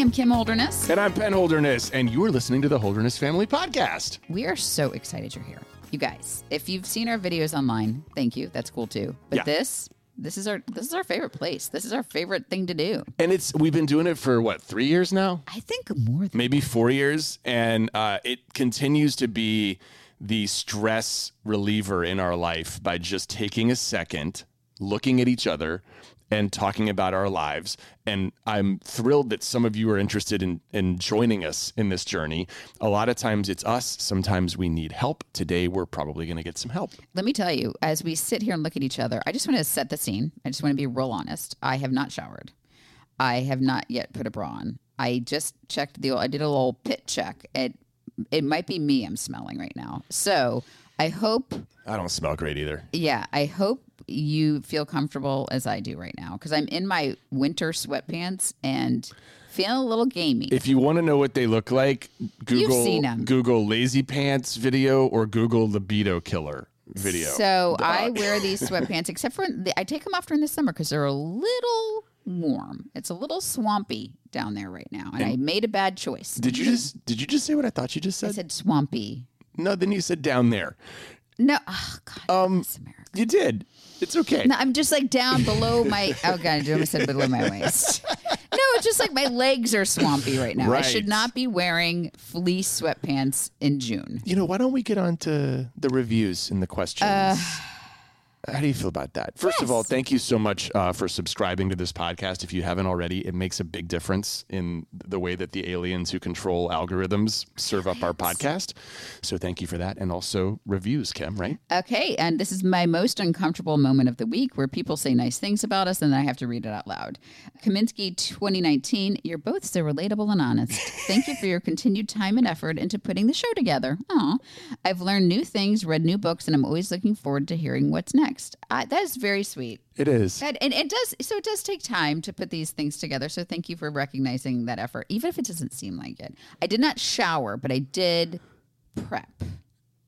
I'm Kim Holderness. And I'm Penn Holderness, and you are listening to the Holderness Family Podcast. We are so excited you're here. You guys, if you've seen our videos online, thank you. That's cool too. But Yeah. this, this is our this is our favorite place. This is our favorite thing to do. And it's we've been doing it for what three years now, I think more than maybe four years, and uh, it continues to be the stress reliever in our life by just taking a second, looking at each other, and talking about our lives. And I'm thrilled that some of you are interested in, in joining us in this journey. A lot of times it's us. Sometimes we need help. Today we're probably going to get some help. Let me tell you, as we sit here and look at each other, I just want to set the scene. I just want to be real honest. I have not showered. I have not yet put a bra on. I just checked the. I did a little pit check. It it might be me. I'm smelling right now. So I hope. I don't smell great either. Yeah, I hope you feel comfortable as I do right now because I'm in my winter sweatpants and feeling a little gamey. If you want to know what they look like, Google. Google lazy pants video or Google libido killer video. So I wear these sweatpants, except for the, I take them off during the summer because they're a little warm. It's a little swampy down there right now, and I made a bad choice. did you just did you just say what I thought you just said? I said? swampy. no, then you said down there. No, oh God, Um, America. You did. It's okay. No, I'm just like down below my. Oh God, I almost said below my waist. No, it's just like my legs are swampy right now. I should not be wearing fleece sweatpants in June. You know, why don't we get on to the reviews and the questions? Uh, How do you feel about that? First of all, thank you so much uh, for subscribing to this podcast. If you haven't already, it makes a big difference in the way that the aliens who control algorithms serve up our podcast. So thank you for that. And also reviews, Kim, right? Okay, and this is my most uncomfortable moment of the week where people say nice things about us and then I have to read it out loud. Kaminsky 2019, you're both so relatable and honest. Thank you for your continued time and effort into putting the show together. Aw. I've learned new things, read new books, and I'm always looking forward to hearing what's next. I, that is very sweet. It is. And, and it does, so it does take time to put these things together. So thank you for recognizing that effort, even if it doesn't seem like it. I did not shower, but I did prep.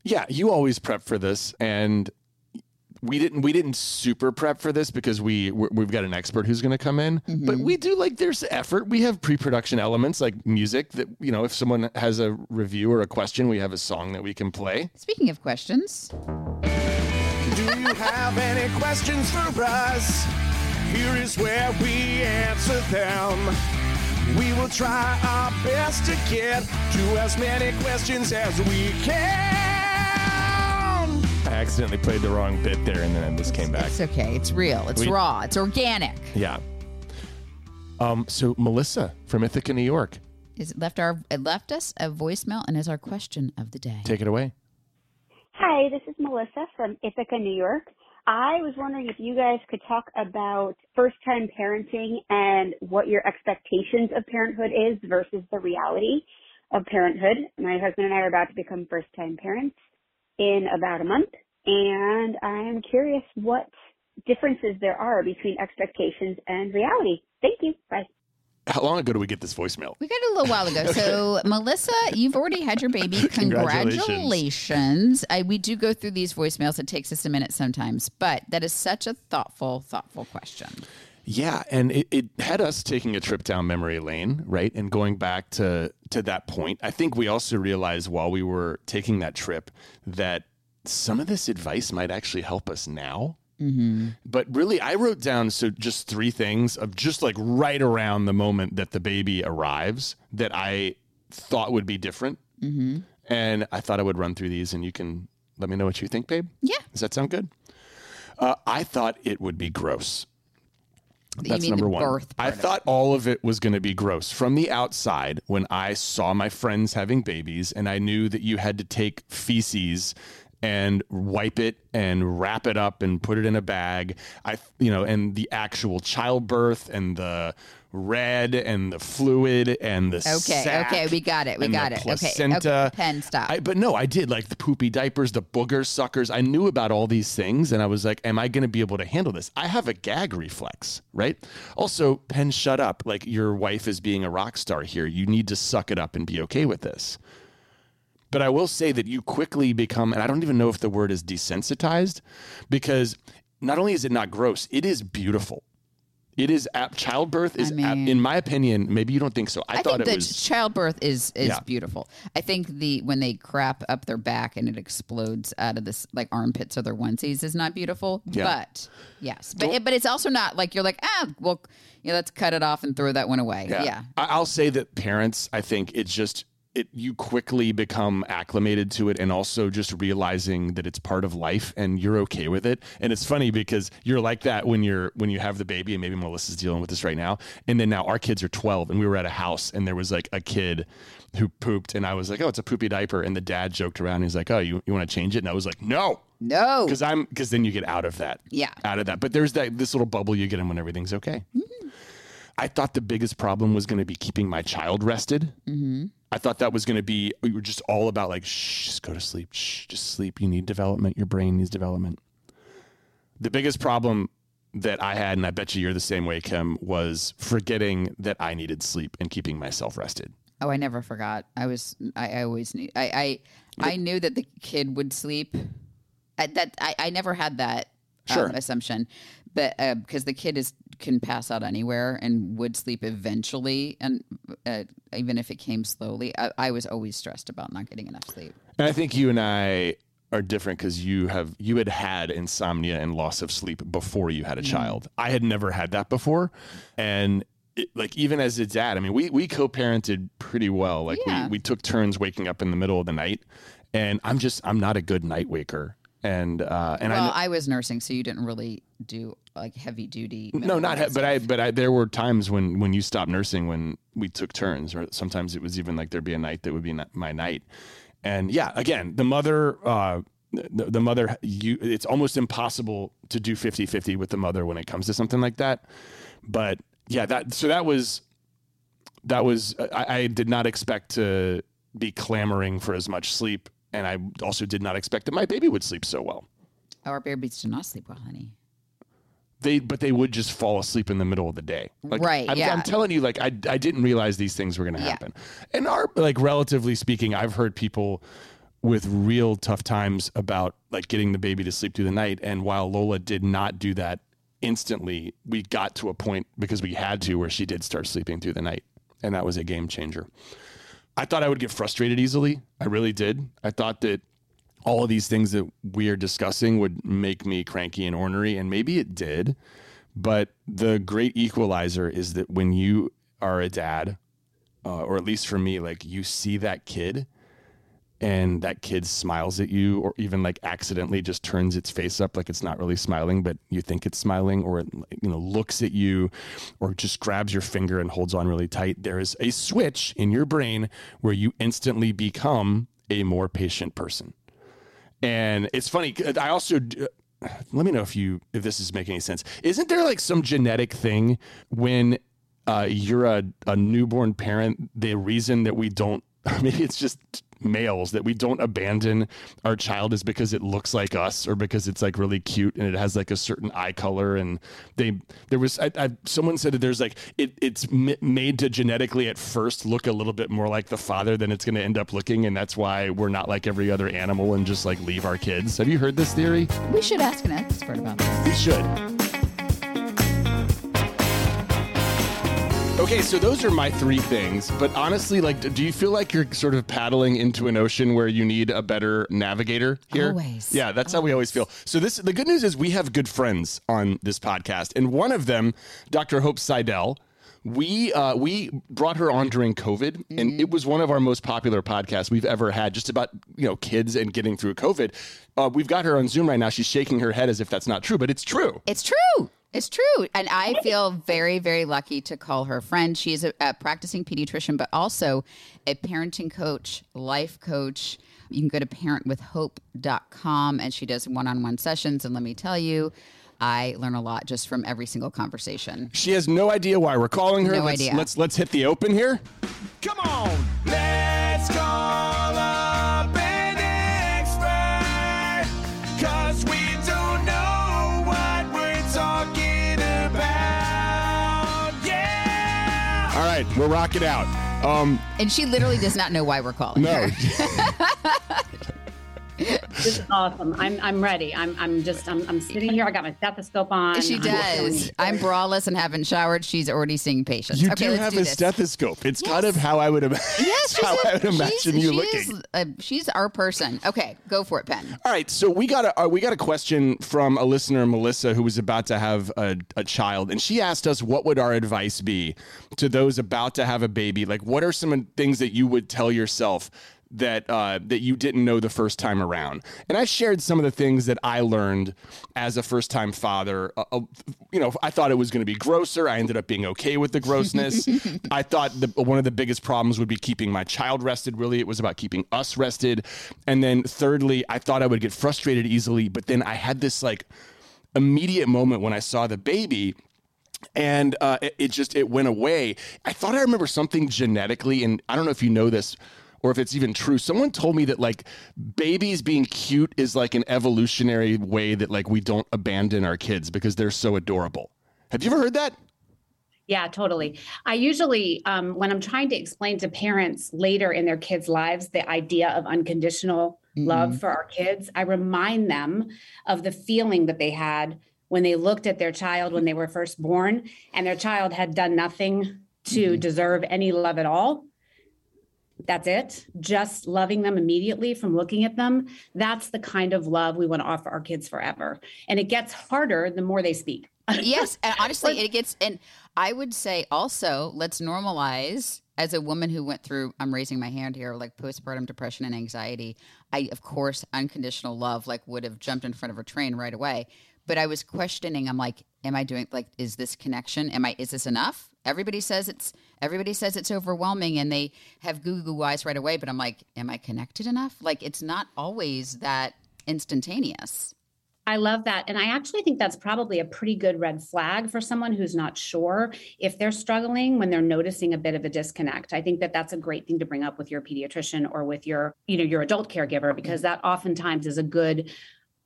Yeah, you always prep for this, and we didn't. We didn't super prep for this because we we- we've got an expert who's going to come in. Mm-hmm. But we do like there's effort. We have pre-production elements like music that you know if someone has a review or a question, we have a song that we can play. Speaking of questions, you have any questions for us? Here is where we answer them. We will try our best to get to as many questions as we can. I accidentally played the wrong bit there, and then this came back. it's okay. It's real. It's We- raw. It's organic. Yeah. Um. So Melissa from Ithaca, New York, Is it left our it left us a voicemail and is our question of the day. take it away. Hi, this is Melissa from Ithaca, New York. I was wondering if you guys could talk about first time parenting and what your expectations of parenthood is versus the reality of parenthood. My husband and I are about to become first time parents in about a month, and I'm curious what differences there are between expectations and reality. Thank you. Bye. How long ago did we get this voicemail? We got it a little while ago. So, Melissa, you've already had your baby. Congratulations. Congratulations. I, we do go through these voicemails. It takes us a minute sometimes, but that is such a thoughtful, thoughtful question. Yeah, and it, it had us taking a trip down memory lane, right? And going back to to that point, I think we also realized while we were taking that trip that some of this advice might actually help us now. But really, I wrote down so just three things of just like right around the moment that the baby arrives that I thought would be different, and I thought I would run through these, and you can let me know what you think, babe. Yeah. Does that sound good? Uh, I thought it would be gross. That's number one. I thought all of it was going to be gross from the outside when I saw my friends having babies, and I knew that you had to take feces and wipe it and wrap it up and put it in a bag. I, you know, and the actual childbirth and the red and the fluid and the Okay, sac okay, we got it, we got it. Okay, placenta. okay, Penn, stop. I, but no, I did like the poopy diapers, the booger suckers. I knew about all these things, and I was like, "Am I going to be able to handle this?" I have a gag reflex, right? Also, Penn, shut up! Like your wife is being a rock star here. You need to suck it up and be okay with this. But I will say that you quickly become, and I don't even know if the word is desensitized, because not only is it not gross, it is beautiful. It is childbirth is, I mean- in my opinion, maybe you don't think so. I, I thought think it was. childbirth is is Yeah. beautiful. I think the when they crap up their back and it explodes out of this like armpits or their onesies is not beautiful. Yeah. But yes, but it, but it's also not like you're like ah well yeah let's cut it off and throw that one away. Yeah, I- I'll say that parents, I think it's just it you quickly become acclimated to it and also just realizing that it's part of life and you're okay with it. And it's funny because you're like that when you're when you have the baby and maybe Melissa's dealing with this right now. And then now our kids are 12 and we were at a house and there was like a kid who pooped and I was like, "Oh, it's a poopy diaper." And the dad joked around. He's like, "Oh, you you want to change it?" And I was like, "No." no, Because I'm because then you get out of that. Yeah. Out of that. But there's that this little bubble you get in when everything's okay. I thought the biggest problem was going to be keeping my child rested. Mm-hmm. I thought that was going to be we were just all about like shh, just go to sleep, shh, just sleep. You need development. Your brain needs development. The biggest problem that I had, and I bet you you're the same way, Kim, was forgetting that I needed sleep and keeping myself rested. oh I never forgot. I was I, I always knew I I, I knew that the kid would sleep. I, that I, I never had that um, Sure. assumption, but because the kid is can pass out anywhere and would sleep eventually, and uh, even if it came slowly, I, I was always stressed about not getting enough sleep. And I think you and I are different because you have you had had insomnia and loss of sleep before you had a child. I had never had that before, and it, like even as a dad, I mean, we we co-parented pretty well. Like Yeah. we we took turns waking up in the middle of the night, and I'm just I'm not a good night waker, and uh, and well, I. I, was nursing, so you didn't really do like heavy duty. no, not he- but I but I there were times when when you stopped nursing when we took turns, or sometimes it was even like there'd be a night that would be my night, and yeah, again, the mother, uh, the, the mother, you, it's almost impossible to do 50-50 with the mother when it comes to something like that, but yeah, that so that was that was I, I did not expect to be clamoring for as much sleep, and I also did not expect that my baby would sleep so well. Our babies do not sleep well, honey. they but they would just fall asleep in the middle of the day like, Right, I'm, yeah. I'm telling you like I, I didn't realize these things were going to Yeah. happen and our like relatively speaking i've heard people with real tough times about like getting the baby to sleep through the night and while lola did not do that instantly we got to a point because we had to where she did start sleeping through the night and that was a game changer i thought i would get frustrated easily i really did i thought that all of these things that we are discussing would make me cranky and ornery, and maybe it did. But the great equalizer is that when you are a dad, uh, or at least for me, like you see that kid and that kid smiles at you, or even like accidentally just turns its face up like it's not really smiling, but you think it's smiling, or it you know looks at you, or just grabs your finger and holds on really tight. There is a switch in your brain where you instantly become a more patient person. And it's funny. I also let me know if you if this is making any sense. Isn't there like some genetic thing when uh, you're a, a newborn parent? The reason that we don't maybe it's just males that we don't abandon our child is because it looks like us or because it's like really cute and it has like a certain eye color and they there was I, I someone said that there's like it it's m- made to genetically at first look a little bit more like the father than it's going to end up looking and that's why we're not like every other animal and just like leave our kids. Have you heard this theory? We should ask an expert about this. we should Okay, so those are my three things. But honestly, like, do you feel like you're sort of paddling into an ocean where you need a better navigator here? Always. Yeah, that's how we always feel. So this, the good news is we have good friends on this podcast, and one of them, Dr. Hope Seidel. We uh, we brought her on during COVID, and it was one of our most popular podcasts we've ever had, just about you know kids and getting through COVID. Uh, we've got her on Zoom right now. She's shaking her head as if that's not true, but it's true. It's true. It's true. And I feel very, very lucky to call her friend. She's a, a practicing pediatrician, but also a parenting coach, life coach. You can go to parentwithhope.com and she does one on one sessions. And let me tell you, I learn a lot just from every single conversation. She has no idea why we're calling her. No let's, idea. Let's let's hit the open here. Come on, let's we'll rock it out. Um, And she literally does not know why we're calling no. This is awesome. I'm I'm ready. I'm I'm just I'm, I'm sitting here. I got my stethoscope on. She I'm does. I'm braless and haven't showered. She's already seeing patients. you okay, do have do a this. stethoscope. It's kind of how I would imagine. Yes, she's, how a- I would imagine she's, you she looking. is, uh, she's our person. Okay, go for it, Penn. All right, so we got a uh, we got a question from a listener, Melissa, who was about to have a, a child, and she asked us what would our advice be to those about to have a baby. Like, what are some things that you would tell yourself that uh, that you didn't know the first time around? And I shared some of the things that I learned as a first time father. Uh, uh, you know, I thought it was going to be grosser. I ended up being okay with the grossness. I thought the, one of the biggest problems would be keeping my child rested. Really, it was about keeping us rested. And then thirdly, I thought I would get frustrated easily, but then I had this like immediate moment when I saw the baby and uh, it, it just it went away. I thought I remember something genetically, and I don't know if you know this or if it's even true. Someone told me that like babies being cute is like an evolutionary way that like we don't abandon our kids because they're so adorable. Have you ever heard that? Yeah, totally. I usually, um, when I'm trying to explain to parents later in their kids' lives the idea of unconditional love for our kids, I remind them of the feeling that they had when they looked at their child when they were first born and their child had done nothing to deserve any love at all. That's it. Just loving them immediately from looking at them. That's the kind of love we want to offer our kids forever. And it gets harder the more they speak. yes, and honestly, it gets. And I would say also, let's normalize as a woman who went through. I'm raising my hand here, like postpartum depression and anxiety. I, of course, unconditional love, like would have jumped in front of a train right away. But I was questioning. I'm like, am I doing like? Is this connection? Am I? Is this enough? Everybody says it's. Everybody says it's overwhelming, and they have goo goo eyes right away. But I'm like, am I connected enough? Like, it's not always that instantaneous. I love that. And I actually think that's probably a pretty good red flag for someone who's not sure if they're struggling when they're noticing a bit of a disconnect. I think that that's a great thing to bring up with your pediatrician or with your, you know, your adult caregiver because that oftentimes is a good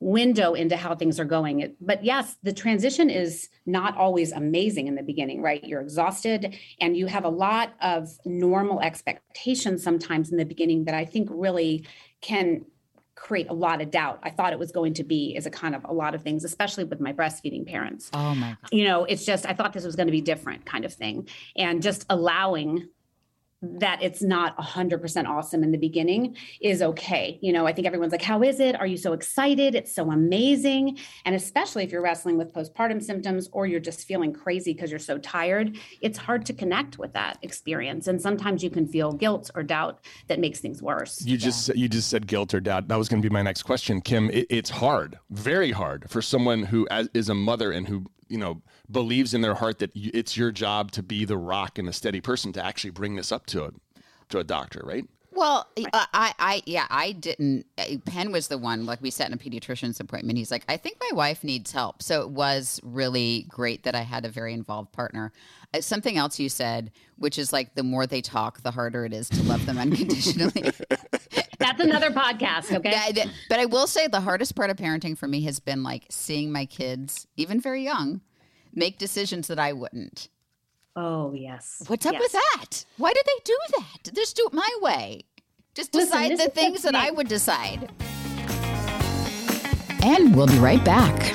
window into how things are going. It, but yes, the transition is not always amazing in the beginning, right? You're exhausted and you have a lot of normal expectations sometimes in the beginning that I think really can create a lot of doubt. I thought it was going to be is a kind of a lot of things, especially with my breastfeeding parents. Oh my god. You know, it's just I thought this was going to be different kind of thing. And just allowing that it's not 100% awesome in the beginning is okay. You know, I think everyone's like, How is it? Are you so excited? It's so amazing. And especially if you're wrestling with postpartum symptoms or you're just feeling crazy because you're so tired, it's hard to connect with that experience. And sometimes you can feel guilt or doubt that makes things worse. You just you just said guilt or doubt. That was going to be my next question, Kim. It, it's hard, very hard for someone who is a mother and who you know believes in their heart that it's your job to be the rock and the steady person to actually bring this up to a to a doctor, right? Well, uh, I, I, yeah, I didn't. uh, Penn was the one. Like we sat in a pediatrician's appointment. He's like, I think my wife needs help. So it was really great that I had a very involved partner. Uh, something else you said, which is like, the more they talk, the harder it is to love them unconditionally. That's another podcast, okay? Yeah, but I will say the hardest part of parenting for me has been like seeing my kids, even very young, make decisions that I wouldn't. Oh, yes. What's up Yes. with that? Why did they do that? Just do it my way. Just decide is the things that I would decide. And we'll be right back.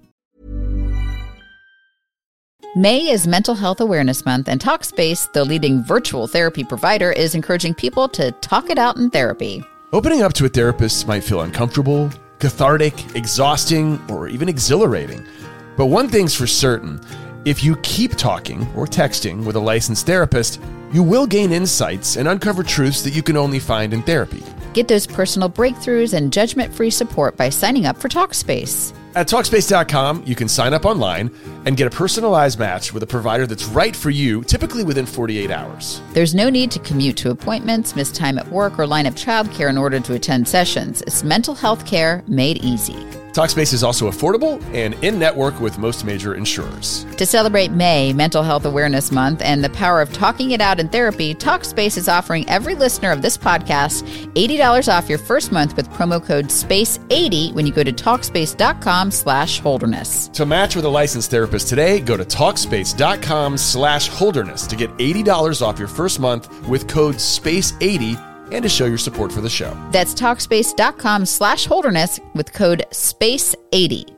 May is Mental Health Awareness Month, and Talkspace, the leading virtual therapy provider, is encouraging people to talk it out in therapy. Opening up to a therapist might feel uncomfortable, cathartic, exhausting, or even exhilarating. But one thing's for certain if you keep talking or texting with a licensed therapist, you will gain insights and uncover truths that you can only find in therapy. Get those personal breakthroughs and judgment free support by signing up for Talkspace. At Talkspace.com, you can sign up online and get a personalized match with a provider that's right for you, typically within 48 hours. There's no need to commute to appointments, miss time at work, or line up childcare in order to attend sessions. It's mental health care made easy. Talkspace is also affordable and in network with most major insurers. To celebrate May, Mental Health Awareness Month, and the power of talking it out in therapy, Talkspace is offering every listener of this podcast $80 off your first month with promo code SPACE80 when you go to Talkspace.com slash holderness. To match with a licensed therapist today, go to Talkspace.com slash holderness to get $80 off your first month with code SPACE80 and to show your support for the show. That's Talkspace.com slash holderness with code SPACE80.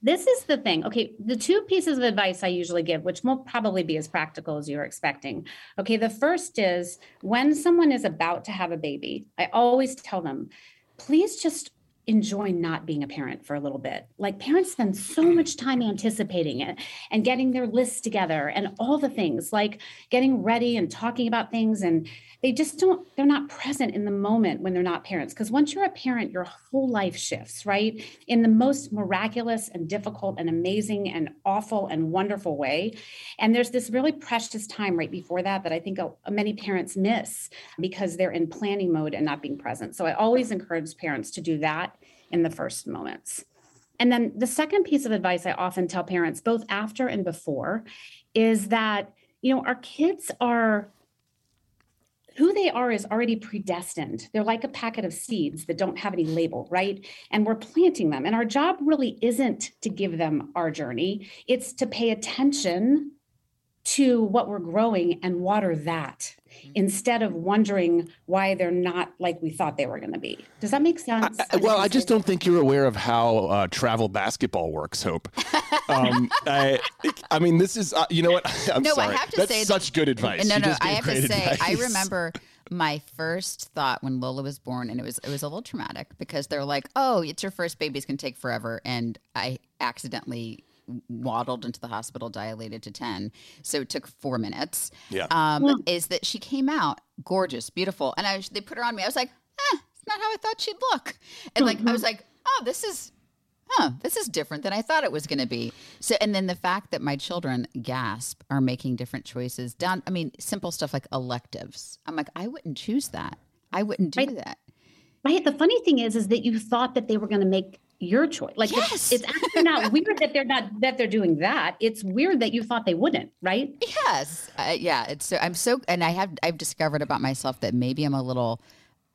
This is the thing. Okay, the two pieces of advice I usually give, which won't probably be as practical as you're expecting. Okay, the first is when someone is about to have a baby, I always tell them, please just enjoy not being a parent for a little bit. Like parents spend so mm-hmm. much time anticipating it and getting their lists together and all the things, like getting ready and talking about things and they just don't they're not present in the moment when they're not parents. Because once you're a parent your whole life shifts right? In the most miraculous and difficult and amazing and awful and wonderful way. And there's this really precious time right before that that i think many parents miss because they're in planning mode and not being present. So i always encourage parents to do that in the first moments and then the second piece of advice i often tell parents both after and before is that you know our kids are who they are is already predestined. They're like a packet of seeds that don't have any label, right? And we're planting them. And our job really isn't to give them our journey, it's to pay attention to what we're growing and water that instead of wondering why they're not like we thought they were going to be. Does that make sense? I, well, I just don't think you're aware of how uh, travel basketball works, Hope. Um, I, I mean, this is, uh, you know what? I'm no, sorry. I have to That's say such good advice. No, no, I have to great say, I remember my first thought when Lola was born, and it was it was a little traumatic because they're like, "Oh, it's your first baby; it's gonna take forever," and I accidentally waddled into the hospital, dilated to ten, so it took four minutes. Yeah. um, is that she came out gorgeous, beautiful, and I was, they put her on me. I was like, eh, it's not how I thought she'd look, and like I was like, oh, this is huh, this is different than I thought it was going to be. So, and then the fact that my children gasp are making different choices down, I mean, simple stuff like electives. I'm like, I wouldn't choose that. I wouldn't do Right. that. Right. The funny thing is, is that you thought that they were going to make your choice. Like it's- Yes. it's, actually not weird that they're not that they're doing that. It's weird that you thought they wouldn't. Right. Yes. Uh, yeah. It's so, I'm so, and I have, I've discovered about myself that maybe I'm a little,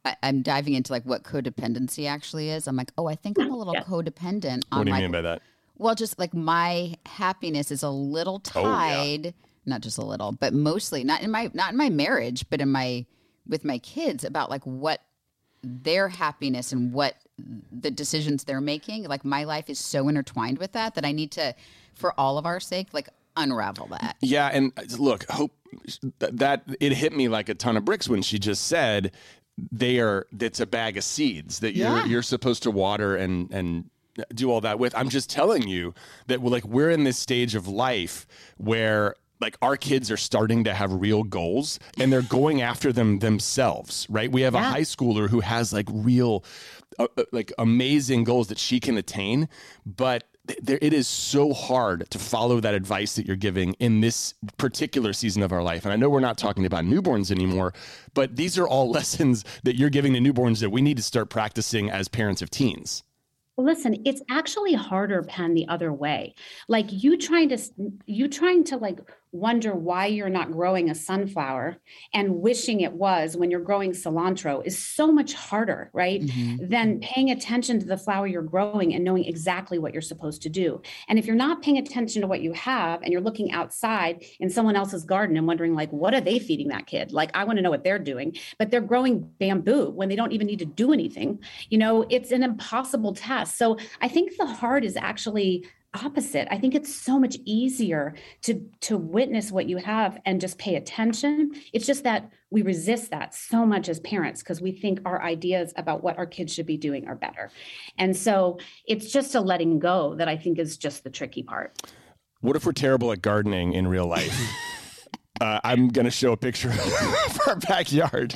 I, I'm diving into like what codependency actually is. I'm like, oh, I think I'm a little Yeah. codependent on What do you like, mean by that? Well, just like my happiness is a little Oh, yeah. tied, not just a little, but mostly not in my not in my marriage, but in my with my kids about like what their happiness and what the decisions they're making. Like my life is so intertwined with that that I need to, for all of our sake, like unravel that. Yeah, and uh, look, hope that, it hit me like a ton of bricks when she just said they are. it's a bag of seeds that you're Yeah. you're supposed to water and and do all that with. I'm just telling you that we're like we're in this stage of life where like our kids are starting to have real goals and they're going after them themselves right we have a high schooler who has like real uh, uh, like amazing goals that she can attain but there it is so hard to follow that advice that you're giving in this particular season of our life and i know we're not talking about newborns anymore but these are all lessons that you're giving to newborns that we need to start practicing as parents of teens Well, listen, it's actually harder, Penn, the other way. Like you trying to, you trying to like wonder why you're not growing a sunflower and wishing it was when you're growing cilantro is so much harder, right? Mm-hmm. Than paying attention to the flower you're growing and knowing exactly what you're supposed to do. And if you're not paying attention to what you have and you're looking outside in someone else's garden and wondering, like, what are they feeding that kid? Like, I want to know what they're doing, but they're growing bamboo when they don't even need to do anything. You know, it's an impossible task. So I think the heart is actually opposite. I think it's so much easier to to witness what you have and just pay attention. It's just that we resist that so much as parents because we think our ideas about what our kids should be doing are better. And so it's just a letting go that I think is just the tricky part. what if we're terrible at gardening in real life uh, i'm going to show a picture of our backyard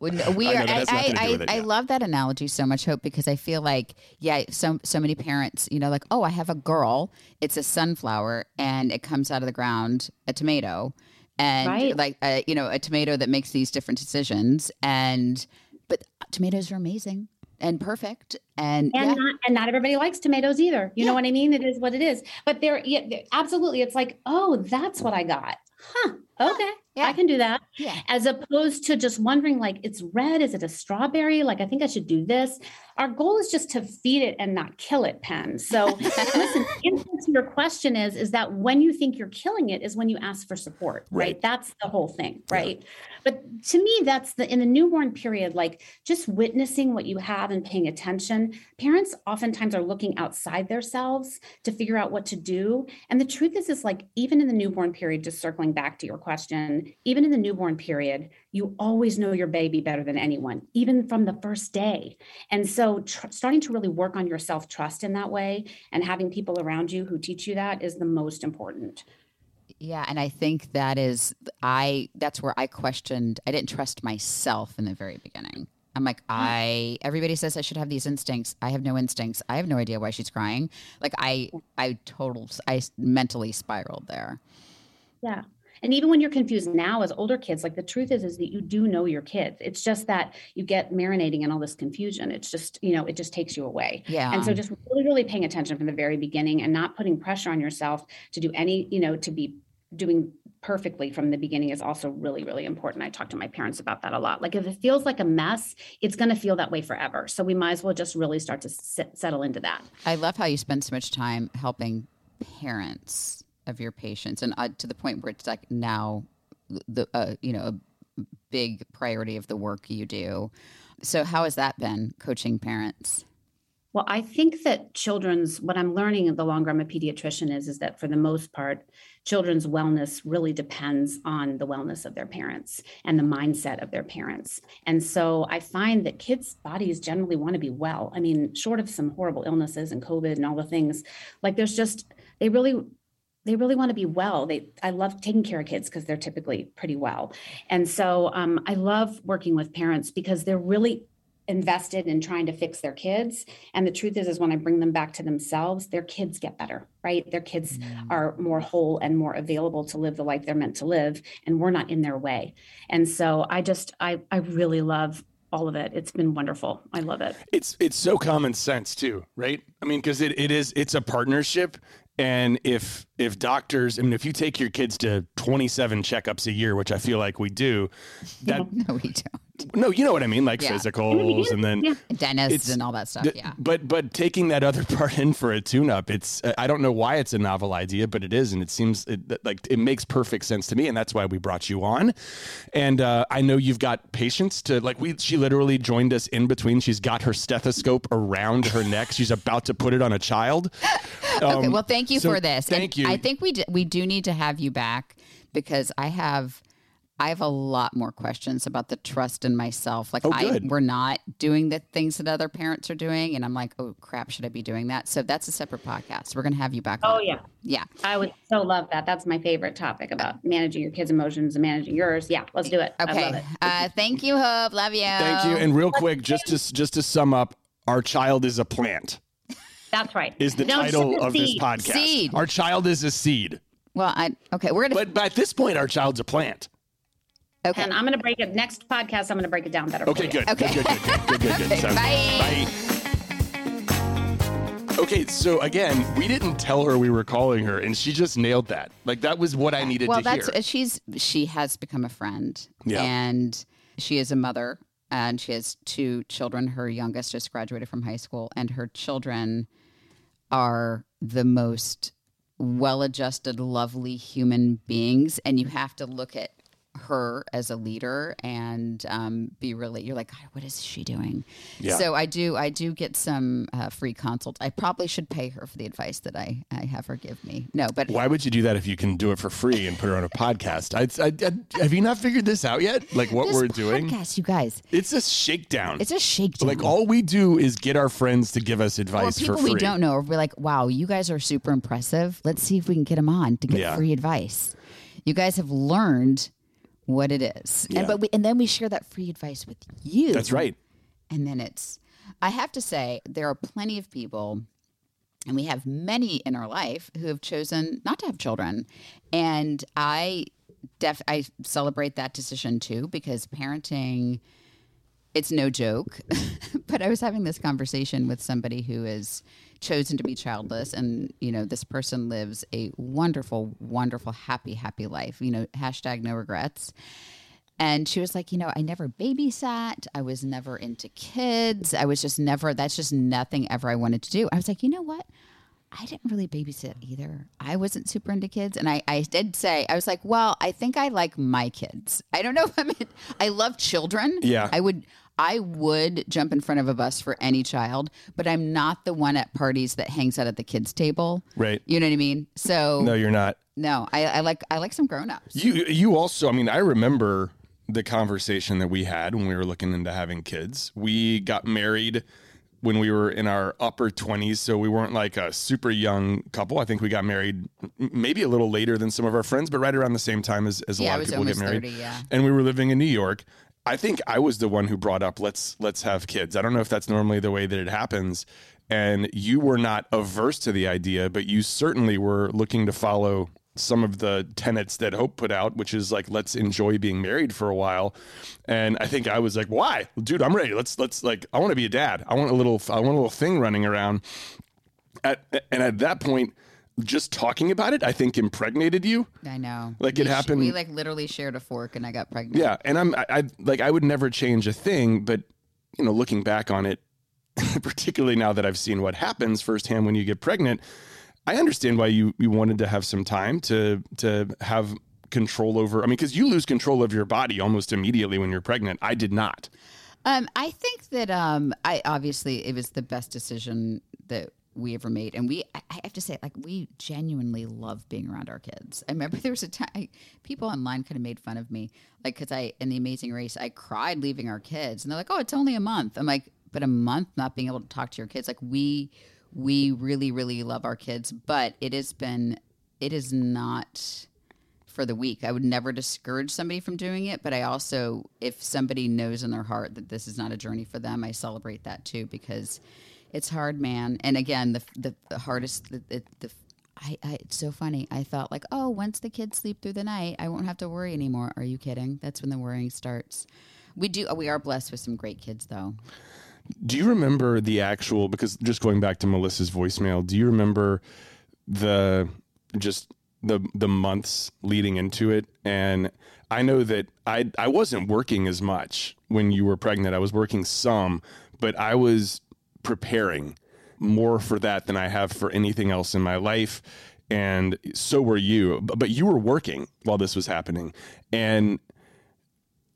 we know are, that I, has nothing to do I, I, I love that analogy so much, Hope, because I feel like, yeah, so so many parents, you know, like, oh, I have a girl, it's a sunflower, and it comes out of the ground, a tomato, and Right. like, uh, you know, a tomato that makes these different decisions, and but tomatoes are amazing and perfect, and, and yeah, not and not everybody likes tomatoes either. You know what I mean? It is what it is. But there, yeah, there- absolutely, it's like, oh, that's what I got. Huh. Okay, Yeah. I can do that. yeah. As opposed to just wondering, like, it's red. Is it a strawberry? Like, I think I should do this. Our goal is just to feed it and not kill it, Penn. So, listen, in answer to your question is, is that when you think you're killing it is when you ask for support, right? Right. That's the whole thing, right? But to me, that's the in the newborn period, like just witnessing what you have and paying attention. Parents oftentimes are looking outside themselves to figure out what to do. And the truth is, is like even in the newborn period, just circling back to your question, even in the newborn period, you always know your baby better than anyone, even from the first day. And so, tr- starting to really work on your self trust in that way and having people around you who teach you that is the most important. Yeah, and I think that is I that's where I questioned I didn't trust myself in the very beginning. I'm like, I everybody says I should have these instincts. I have no instincts. I have no idea why she's crying. Like I I total I mentally spiraled there. Yeah. And even when you're confused now as older kids, like the truth is, is that you do know your kids. It's just that you get marinating in all this confusion. It's just, you know, it just takes you away. Yeah. And so just really, really paying attention from the very beginning and not putting pressure on yourself to do any, you know, to be doing perfectly from the beginning is also really, really important. I talk to my parents about that a lot. Like if it feels like a mess, it's going to feel that way forever. So we might as well just really start to sit, settle into that. I love how you spend so much time helping parents of your patients, and uh, to the point where it's like now the uh, you know a big priority of the work you do. So how has that been coaching parents? Well, I think that children's what I'm learning the longer I'm a pediatrician is is that for the most part, children's wellness really depends on the wellness of their parents and the mindset of their parents. And so I find that kids' bodies generally want to be well. I mean, short of some horrible illnesses and COVID and all the things, like there's just they really they really want to be well. They I love taking care of kids because they're typically pretty well. And so um, I love working with parents because they're really invested in trying to fix their kids. And the truth is is when i bring them back to themselves their kids get better right? Their kids are more whole and more available to live the life they're meant to live and we're not in their way. And so i just i i really love all of it. It's been wonderful. I love it. It's it's so common sense too right? I mean because it, it is it's a partnership and if if doctors i mean if you take your kids to 27 checkups a year which i feel like we do that No, we don't. No, you know what I mean, like Yeah. physicals, and then Dentists and all that stuff. D- yeah. But but taking that other part in for a tune-up, it's uh, I don't know why it's a novel idea, but it is, and it seems it, like it makes perfect sense to me, and that's why we brought you on. And uh, I know you've got patience to like we. She literally joined us in between. She's got her stethoscope around her neck. She's about to put it on a child. okay. Um, Well, thank you so for this. Thank And you. I think we d- we do need to have you back because I have. I have a lot more questions about the trust in myself. Like Oh, I we're not doing the things that other parents are doing and I'm like, "Oh crap, should I be doing that?" So that's a separate podcast. We're going to have you back Oh on. yeah. Yeah. I would so love that. That's my favorite topic about managing your kids' emotions and managing yours. Yeah, let's do it. I love Okay. it. Uh, thank you, Hope. Love you. Thank you. And real quick, just to just to sum up, our child is a plant. That's right. Is the No, title it's a of this podcast? Seed. Our child is a seed, Well, I okay, we're going to but but at this point, our child's a plant. Okay. And I'm going to break it. Next podcast, I'm going to break it down better. Okay, good. Okay. Good, good, good, good, good, good, good. Sounds Bye. good. Bye. Okay, so again, we didn't tell her we were calling her, and she just nailed that. Like that was what I needed well, to that's hear. she's she has become a friend, Yeah. and she is a mother, and she has two children. Her youngest just graduated from high school, and her children are the most well-adjusted, lovely human beings, and you have to look at her as a leader and um, be really you're like God, what is she doing Yeah. so i do i do get some uh, free consult i probably should pay her for the advice that i i have her give me no but Why would you do that if you can do it for free and put her on a podcast? I, I, I- have you not figured this out yet? Like what this we're doing? podcast you guys It's a shakedown. It's a shakedown. like all we do is get our friends to give us advice people for free. we don't know. We're like, wow, you guys are super impressive. Let's see if we can get them on to get Yeah. free advice. You guys have learned what it is, Yeah. and but we, and then we share that free advice with you. That's right. And then it's, I have to say, there are plenty of people, and we have many in our life who have chosen not to have children, and I def I celebrate that decision too because parenting it's no joke. but I was having this conversation with somebody who has chosen to be childless, and you know, this person lives a wonderful, wonderful, happy, happy life. You know, hashtag no regrets. And she was like, you know, I never babysat. I was never into kids. I was just never, that's just nothing ever I wanted to do. I was like, you know what? I didn't really babysit either. I wasn't super into kids. And I, I did say, I was like, well, I think I like my kids. I don't know if I'm, in, I love children. Yeah. I would, I would jump in front of a bus for any child, but I'm not the one at parties that hangs out at the kids' table. Right. You know what I mean? So No, you're not. no, I, I like, I like some grown-ups. You you also, I mean, I remember the conversation that we had when we were looking into having kids. We got married when we were in our upper 20s, so we weren't like a super young couple. I think we got married maybe a little later than some of our friends, but right around the same time as, as a Yeah, lot of people get married. 30, yeah. And we were living in New York. I think I was the one who brought up let's let's have kids. I don't know if that's normally the way that it happens. And you were not averse to the idea, but you certainly were looking to follow some of the tenets that Hope put out, which is like let's enjoy being married for a while. And I think I was like, why, dude? I'm ready. Let's let's like I want to be a dad. I want a little I want a little thing running around. At, and at that point, just talking about it, I think impregnated you. I know. Like, it We sh- happened- we like literally shared a fork and I got pregnant. Yeah, and I'm I, I like I would never change a thing, but you know, looking back on it, particularly now that I've seen what happens firsthand when you get pregnant, I understand why you you wanted to have some time to to have control over. I mean, because you lose control of your body almost immediately when you're pregnant. I did not. Um, I think that um, I obviously it was the best decision that we ever made, and we I have to say like we genuinely love being around our kids. I remember there was a time people online kind of made fun of me, like because I in the Amazing Race I cried leaving our kids, and they're like, oh, it's only a month. I'm like, but a month not being able to talk to your kids, like we we really really love our kids, but it has been it is not for the week. I would never discourage somebody from doing it, but I also, if somebody knows in their heart that this is not a journey for them, I celebrate that too because it's hard, man. And again, the the, the hardest, the, the, the I, I, it's so funny. I thought like, oh, once the kids sleep through the night, I won't have to worry anymore. Are you kidding? That's when the worrying starts. We do. We are blessed with some great kids, though. Do you remember the actual? Because just going back to Melissa's voicemail, do you remember the just the the months leading into it, and I know that I I wasn't working as much when you were pregnant. I was working some, but I was preparing more for that than I have for anything else in my life. And so were you, but you were working while this was happening, and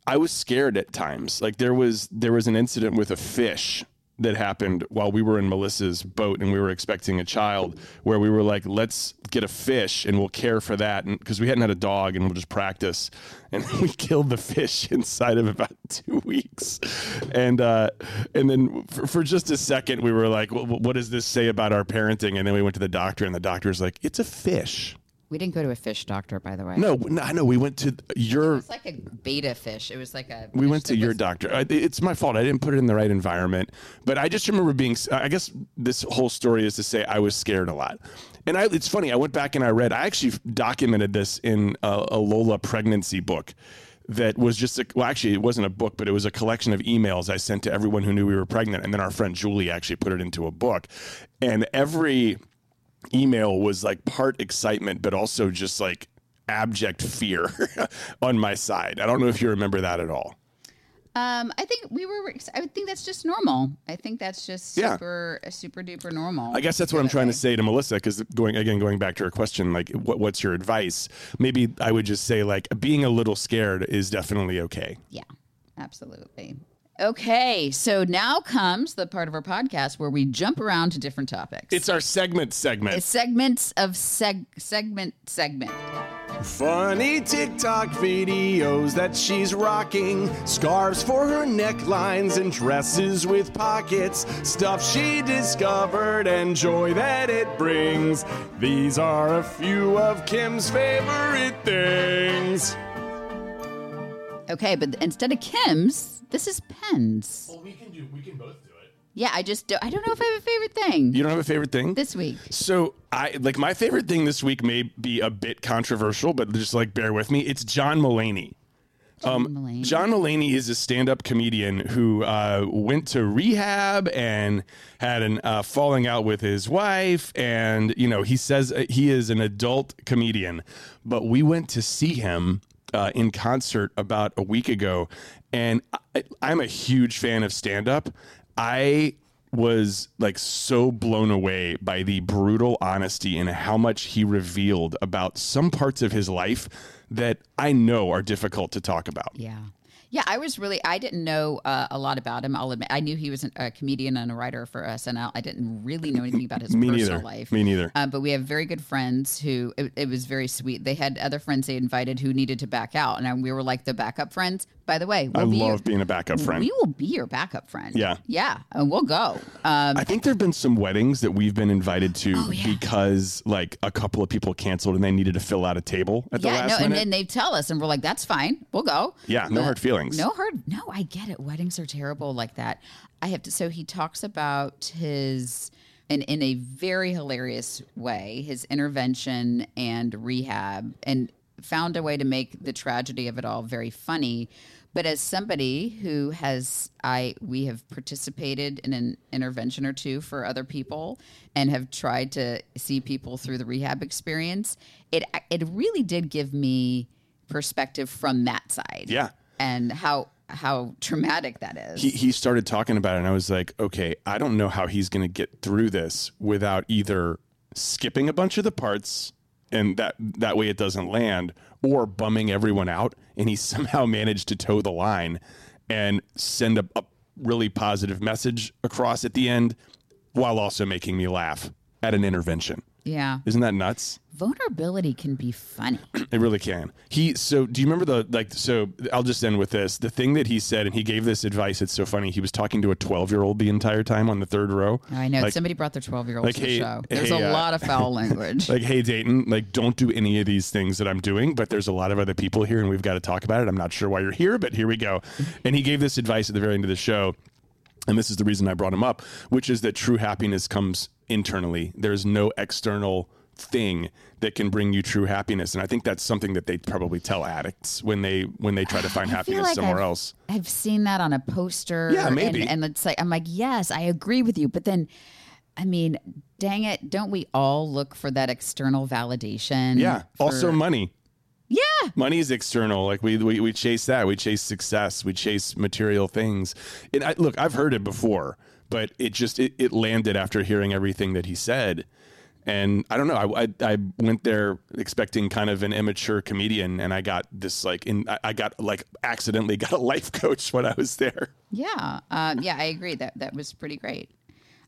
I was scared at times. Like there was there was an incident with a fish that happened while we were in Melissa's boat and we were expecting a child where we were like let's get a fish and we'll care for that and because we hadn't had a dog and we'll just practice and we killed the fish inside of about 2 weeks. And uh and then for, for just a second we were like what does this say about our parenting and then we went to the doctor and the doctor was like it's a fish. We didn't go to a fish doctor, by the way. No, no, I know we went to your It's like a betta fish. It was like a. we went to your was- doctor. It's my fault. I didn't put it in the right environment. But I just remember being. I guess this whole story is to say I was scared a lot. And I, it's funny. I went back and I read. I actually documented this in a, a Lola pregnancy book. That was just a, well, actually, it wasn't a book, but it was a collection of emails I sent to everyone who knew we were pregnant, and then our friend Julie actually put it into a book. And every email was like part excitement, but also just like abject fear on my side. I don't know if you remember that at all. Um, I think we were. I would think that's just normal. I think that's just Yeah. super, super duper normal. I guess that's what I'm trying to say to Melissa because going again going back to her question like what, what's your advice? Maybe I would just say like being a little scared is definitely okay. Yeah, absolutely. Okay, so now comes the part of our podcast where we jump around to different topics. It's our segment segment. It's segments of seg segment segment. Funny TikTok videos that she's rocking, scarves for her necklines and dresses with pockets, stuff she discovered and joy that it brings. These are a few of Kim's favorite things. Okay, but instead of Kim's, this is Penn's. Well, we can do we can both do it. Yeah, I just do, I don't know if I have a favorite thing You don't have a favorite thing? this week. So I like my favorite thing this week may be a bit controversial, but just like bear with me. It's John Mulaney. Um, Mulaney. John Mulaney is a stand-up comedian who uh, went to rehab and had a uh, falling out with his wife, and you know he says uh, he is an adult comedian. But we went to see him uh, in concert about a week ago, and I, I'm a huge fan of stand-up. I was like so blown away by the brutal honesty and how much he revealed about some parts of his life that I know are difficult to talk about. Yeah. Yeah, I was really, I didn't know uh, a lot about him. I'll admit, I knew he was an- a comedian and a writer for SNL. I didn't really know anything about his Me personal neither. life. Me neither. Um, but we have very good friends who, it, it was very sweet. They had other friends they invited who needed to back out. And we were like the backup friends. By the way, we'll I be your- love being a backup friend. We will be your backup friend. Yeah. Yeah. And we'll go. Um, I think there have been some weddings that we've been invited to Oh, yeah. because like a couple of people canceled and they needed to fill out a table at the yeah, last no, and then they tell us, and we're like, "That's fine, we'll go." Yeah, no But- hard feelings. No hard. No, I get it. Weddings are terrible like that. I have to. So he talks about his, and in a very hilarious way, his intervention and rehab, and found a way to make the tragedy of it all very funny. But as somebody who has, I we have participated in an intervention or two for other people, and have tried to see people through the rehab experience. It it really did give me perspective from that side yeah. and how how traumatic that is. He, he started talking about it and I was like, okay, I don't know how he's going to get through this without either skipping a bunch of the parts and that that way it doesn't land or bumming everyone out and he somehow managed to toe the line and send a, a really positive message across at the end while also making me laugh at an intervention. Yeah, Isn't that nuts? vulnerability can be funny. It really can. He so do you remember the like so I'll just end with this. The thing that he said and he gave this advice, it's so funny. He was talking to a 12-year-old the entire time on the third row. I know Like- somebody brought their twelve year old like, to the show. There's hey, a uh, lot of foul language. Like, hey Dayton, like don't do any of these things that I'm doing, but there's a lot of other people here and we've got to talk about it. I'm not sure why you're here, but here we go. And he gave this advice at the very end of the show. And this is the reason I brought him up, which is that true happiness comes internally. There's no external thing that can bring you true happiness. And I think that's something that they probably tell addicts when they when they try to find I happiness like somewhere I've- else. I've seen that on a poster. Yeah, and- maybe. And, it's like I'm like, yes, I agree with you, but then I mean, dang it, don't we all look for that external validation? Yeah. for- Also, money. yeah. Money is external. Like we, we we chase that. We chase success. We chase material things. And I, look, I've heard it before, but it just it, it landed after hearing everything that he said. And I don't know. I, I I went there expecting kind of an immature comedian, and I got this like in I- got like accidentally got a life coach when I was there. Yeah. Um, yeah, I agree. That that was pretty great.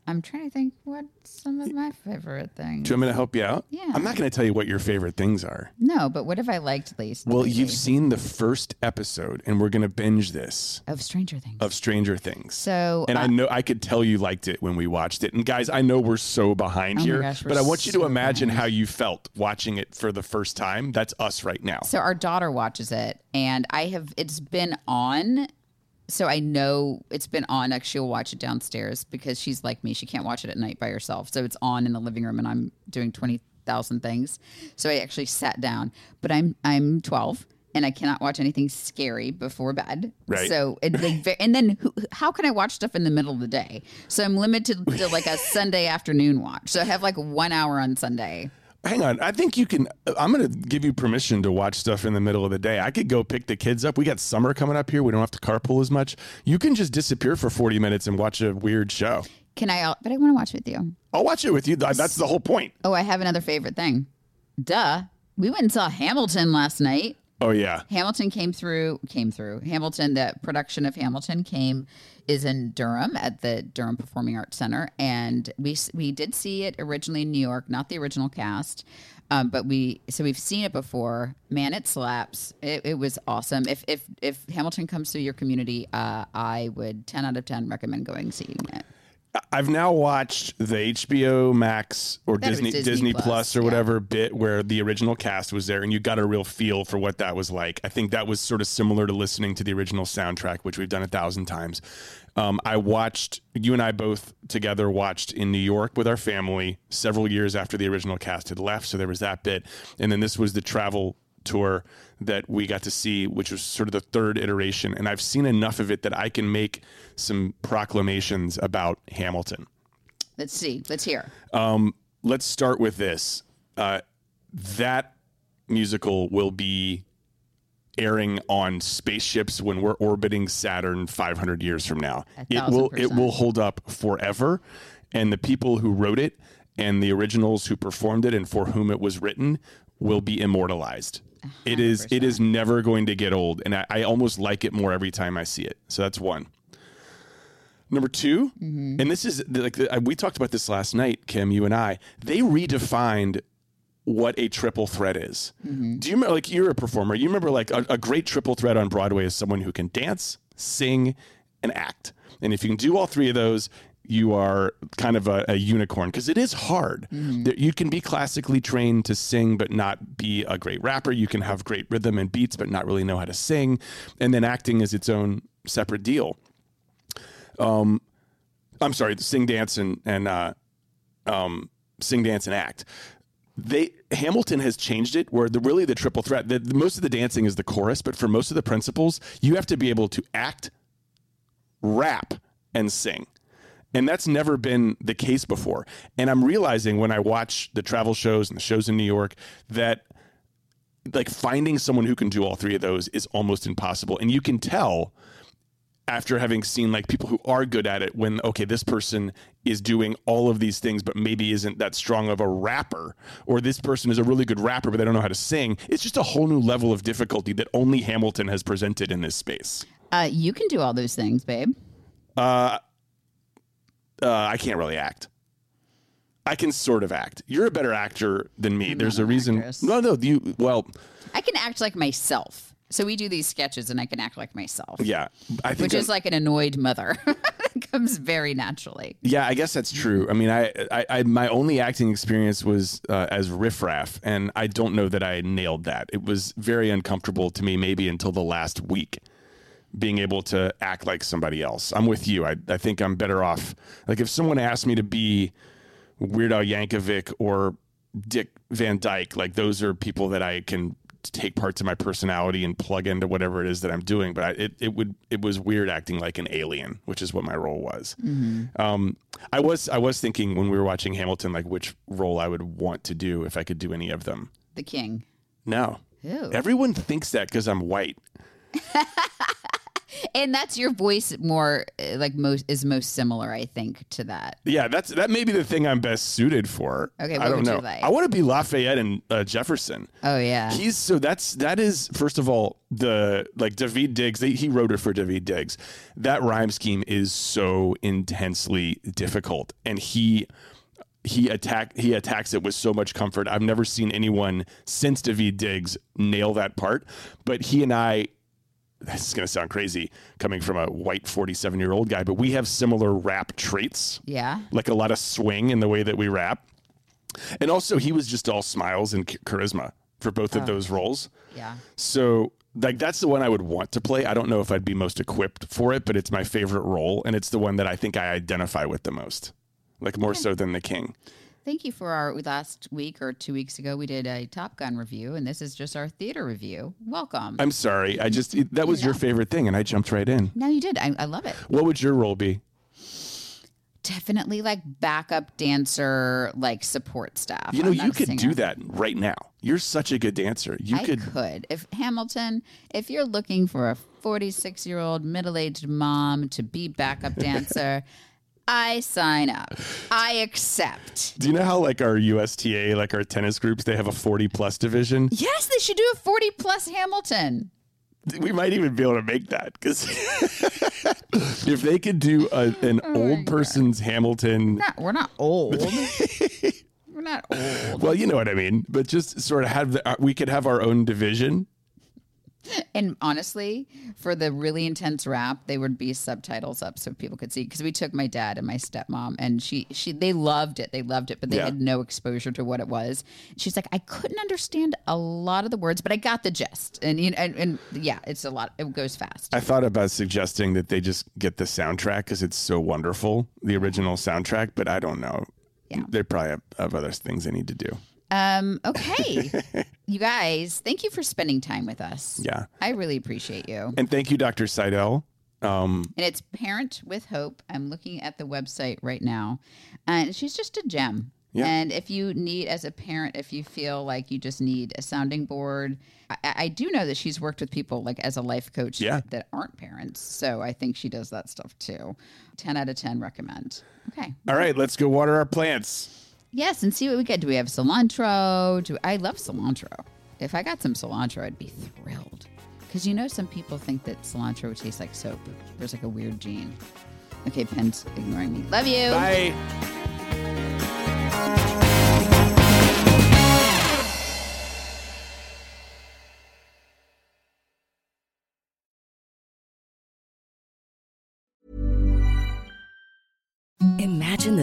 I'm trying to think what some of my favorite things. Do you want me to help you out? Yeah. I'm not going to tell you what your favorite things are. No, but what have I liked least? Well, lately? you've seen the first episode, and we're going to binge this of Stranger Things. of Stranger Things. So, and I uh, know I could tell you liked it when we watched it. And guys, I know we're so behind Oh here, gosh, but I want you to imagine behind. how you felt watching it for the first time. That's us right now. So our daughter watches it, and I have. It's been on, so I know it's been on. Like she'll watch it downstairs because she's like me; she can't watch it at night by herself. So it's on in the living room, and I'm doing twenty thousand things. So I actually sat down, but I'm I'm twelve. And I cannot watch anything scary before bed. Right. So, it, like, and then who, how can I watch stuff in the middle of the day? So I'm limited to like a Sunday afternoon watch. So I have like one hour on Sunday. Hang on. I think you can. Uh, I'm going to give you permission to watch stuff in the middle of the day. I could go pick the kids up. We got summer coming up here. We don't have to carpool as much. You can just disappear for 40 minutes and watch a weird show. Can I? But I want to watch with you. I'll watch it with you. That's the whole point. Oh, I have another favorite thing. Duh. We went and saw Hamilton last night. Oh, yeah. Hamilton came through, came through. Hamilton, the production of Hamilton came, is in Durham at the Durham Performing Arts Center. And we, we did see it originally in New York, not the original cast. Um, but we, so we've seen it before. Man, it slaps. It, it was awesome. If, if, if Hamilton comes through your community, uh, I would 10 out of 10 recommend going seeing it. I've now watched the HBO Max or Disney Disney Disney, Plus, Plus, or yeah. whatever bit where the original cast was there, and you got a real feel for what that was like. I think that was sort of similar to listening to the original soundtrack, which we've done a thousand times. Um, I watched you and I both together watched in New York with our family several years after the original cast had left, so there was that bit, and then this was the travel tour that we got to see, which was sort of the third iteration. And I've seen enough of it that I can make some proclamations about Hamilton. Let's see. Let's hear. Um, let's start with this. Uh, that musical will be airing on spaceships when we're orbiting Saturn 500 years from now. It will it will hold up forever, and the people who wrote it and the originals who performed it and for whom it was written will be immortalized. It is it is never going to get old, and I, I almost like it more every time I see it. So that's one. Number 2 Mm-hmm. and this is like we talked about this last night, Kim, you and I. They redefined what a triple threat is. Mm-hmm. Do you remember, like, you're a performer? You remember, like, a, a great triple threat on Broadway is someone who can dance, sing, and act. And if you can do all three of those, you are kind of a, a unicorn because it is hard. There- You can be classically trained to sing, but not be a great rapper. You can have great rhythm and beats, but not really know how to sing. And then acting is its own separate deal. Um, I'm sorry, sing, dance, and and uh, um, sing, dance, and act. They Hamilton has changed it where the really the triple threat. The- most of the dancing is the chorus, but for most of the principals, you have to be able to act, rap, and sing. And that's never been the case before. And I'm realizing when I watch the travel shows and the shows in New York that like finding someone who can do all three of those is almost impossible. And you can tell after having seen like people who are good at it when okay this person is doing all of these things but maybe isn't that strong of a rapper or this person is a really good rapper but they don't know how to sing it's just a whole new level of difficulty that only hamilton has presented in this space Uh, you can do all those things, babe. uh, uh, i can't really act i can sort of act you're a better actor than me there's a reason actress. no no you well I can act like myself. So we do these sketches, and I can act like myself. yeah i think which I'm- is like an annoyed mother. it comes very naturally. Yeah, I guess that's true. I mean, I, I, I my only acting experience was uh, as Riff Raff, and I don't know that I nailed that. It was very uncomfortable to me, maybe until the last week, being able to act like somebody else. I'm with you. I, I think I'm better off. Like if someone asked me to be Weird Al Yankovic or Dick Van Dyke, like those are people that I can take parts of my personality and plug into whatever it is that I'm doing. But I, it it would it was weird acting like an alien, which is what my role was. Mm-hmm. Um, I was I was thinking when we were watching Hamilton, like which role I would want to do if I could do any of them. The king. No, Ew. everyone thinks that because I'm white. And that's your voice more uh, like most is most similar, I think, to that. Yeah, that's that may be the thing I'm best suited for. Okay, I don't know. like? I want to be Lafayette and uh, Jefferson. Oh yeah. He's so that's that is first of all the like Daveed Diggs. They, he wrote it for Daveed Diggs. That rhyme scheme is so intensely difficult, and he he attack he attacks it with so much comfort. I've never seen anyone since Daveed Diggs nail that part. But he and I. This is going to sound crazy coming from a white 47 year old guy, but we have similar rap traits yeah. like a lot of swing in the way that we rap. And also, he was just all smiles and charisma for both of oh. those roles. Yeah. So, like, that's the one I would want to play. I don't know if I'd be most equipped for it, but it's my favorite role. And it's the one that I think I identify with the most, like, more so than the king. Thank you for our last week or two weeks ago. We did a Top Gun review, and this is just our theater review. Welcome. I'm sorry. I just, that was your favorite thing, and I jumped right in. no, you did. I, I love it. What would your role be? Definitely like backup dancer, like support staff. You know, I'm you could singer. do that right now. You're such a good dancer. You I could. could. If Hamilton, if you're looking for a 46 year old middle aged mom to be backup dancer, I sign up. I accept. Do you know how, like, our USTA, like our tennis groups, they have a 40 plus division? Yes, they should do a 40 plus Hamilton. we might even be able to make that because if they could do a, an old person's Hamilton, Not, we're not old. we're not old. well, you know what I mean. But just sort of have the, uh, we could have our own division. And honestly, for the really intense rap, they would be subtitles up so people could see. Because we took my dad and my stepmom, and she she they loved it. They loved it, but they Yeah. had no exposure to what it was. She's like, I couldn't understand a lot of the words, but I got the gist. And you know, and, and yeah, it's a lot. It goes fast. I thought about suggesting that they just get the soundtrack because it's so wonderful, the original soundtrack. But I don't know. Yeah. They probably have, have other things they need to do. Um. Okay, you guys, thank you for spending time with us. Yeah. I really appreciate you. And thank you, Dr. Seidel. Um, And it's Parent with Hope. I'm looking at the website right now. And she's just a gem. Yeah. And if you need, as a parent, if you feel like you just need a sounding board, I, I do know that she's worked with people like as a life coach Yeah. that aren't parents. So I think she does that stuff too. 10 out of 10 recommend. Okay. all right, let's go water our plants. Yes. And see what we get. Do we have cilantro? Do I love cilantro? If I got some cilantro, I'd be thrilled. Because you know, some people think that cilantro tastes like soap. There's like a weird gene. Okay, Penn's ignoring me. Love you. Bye.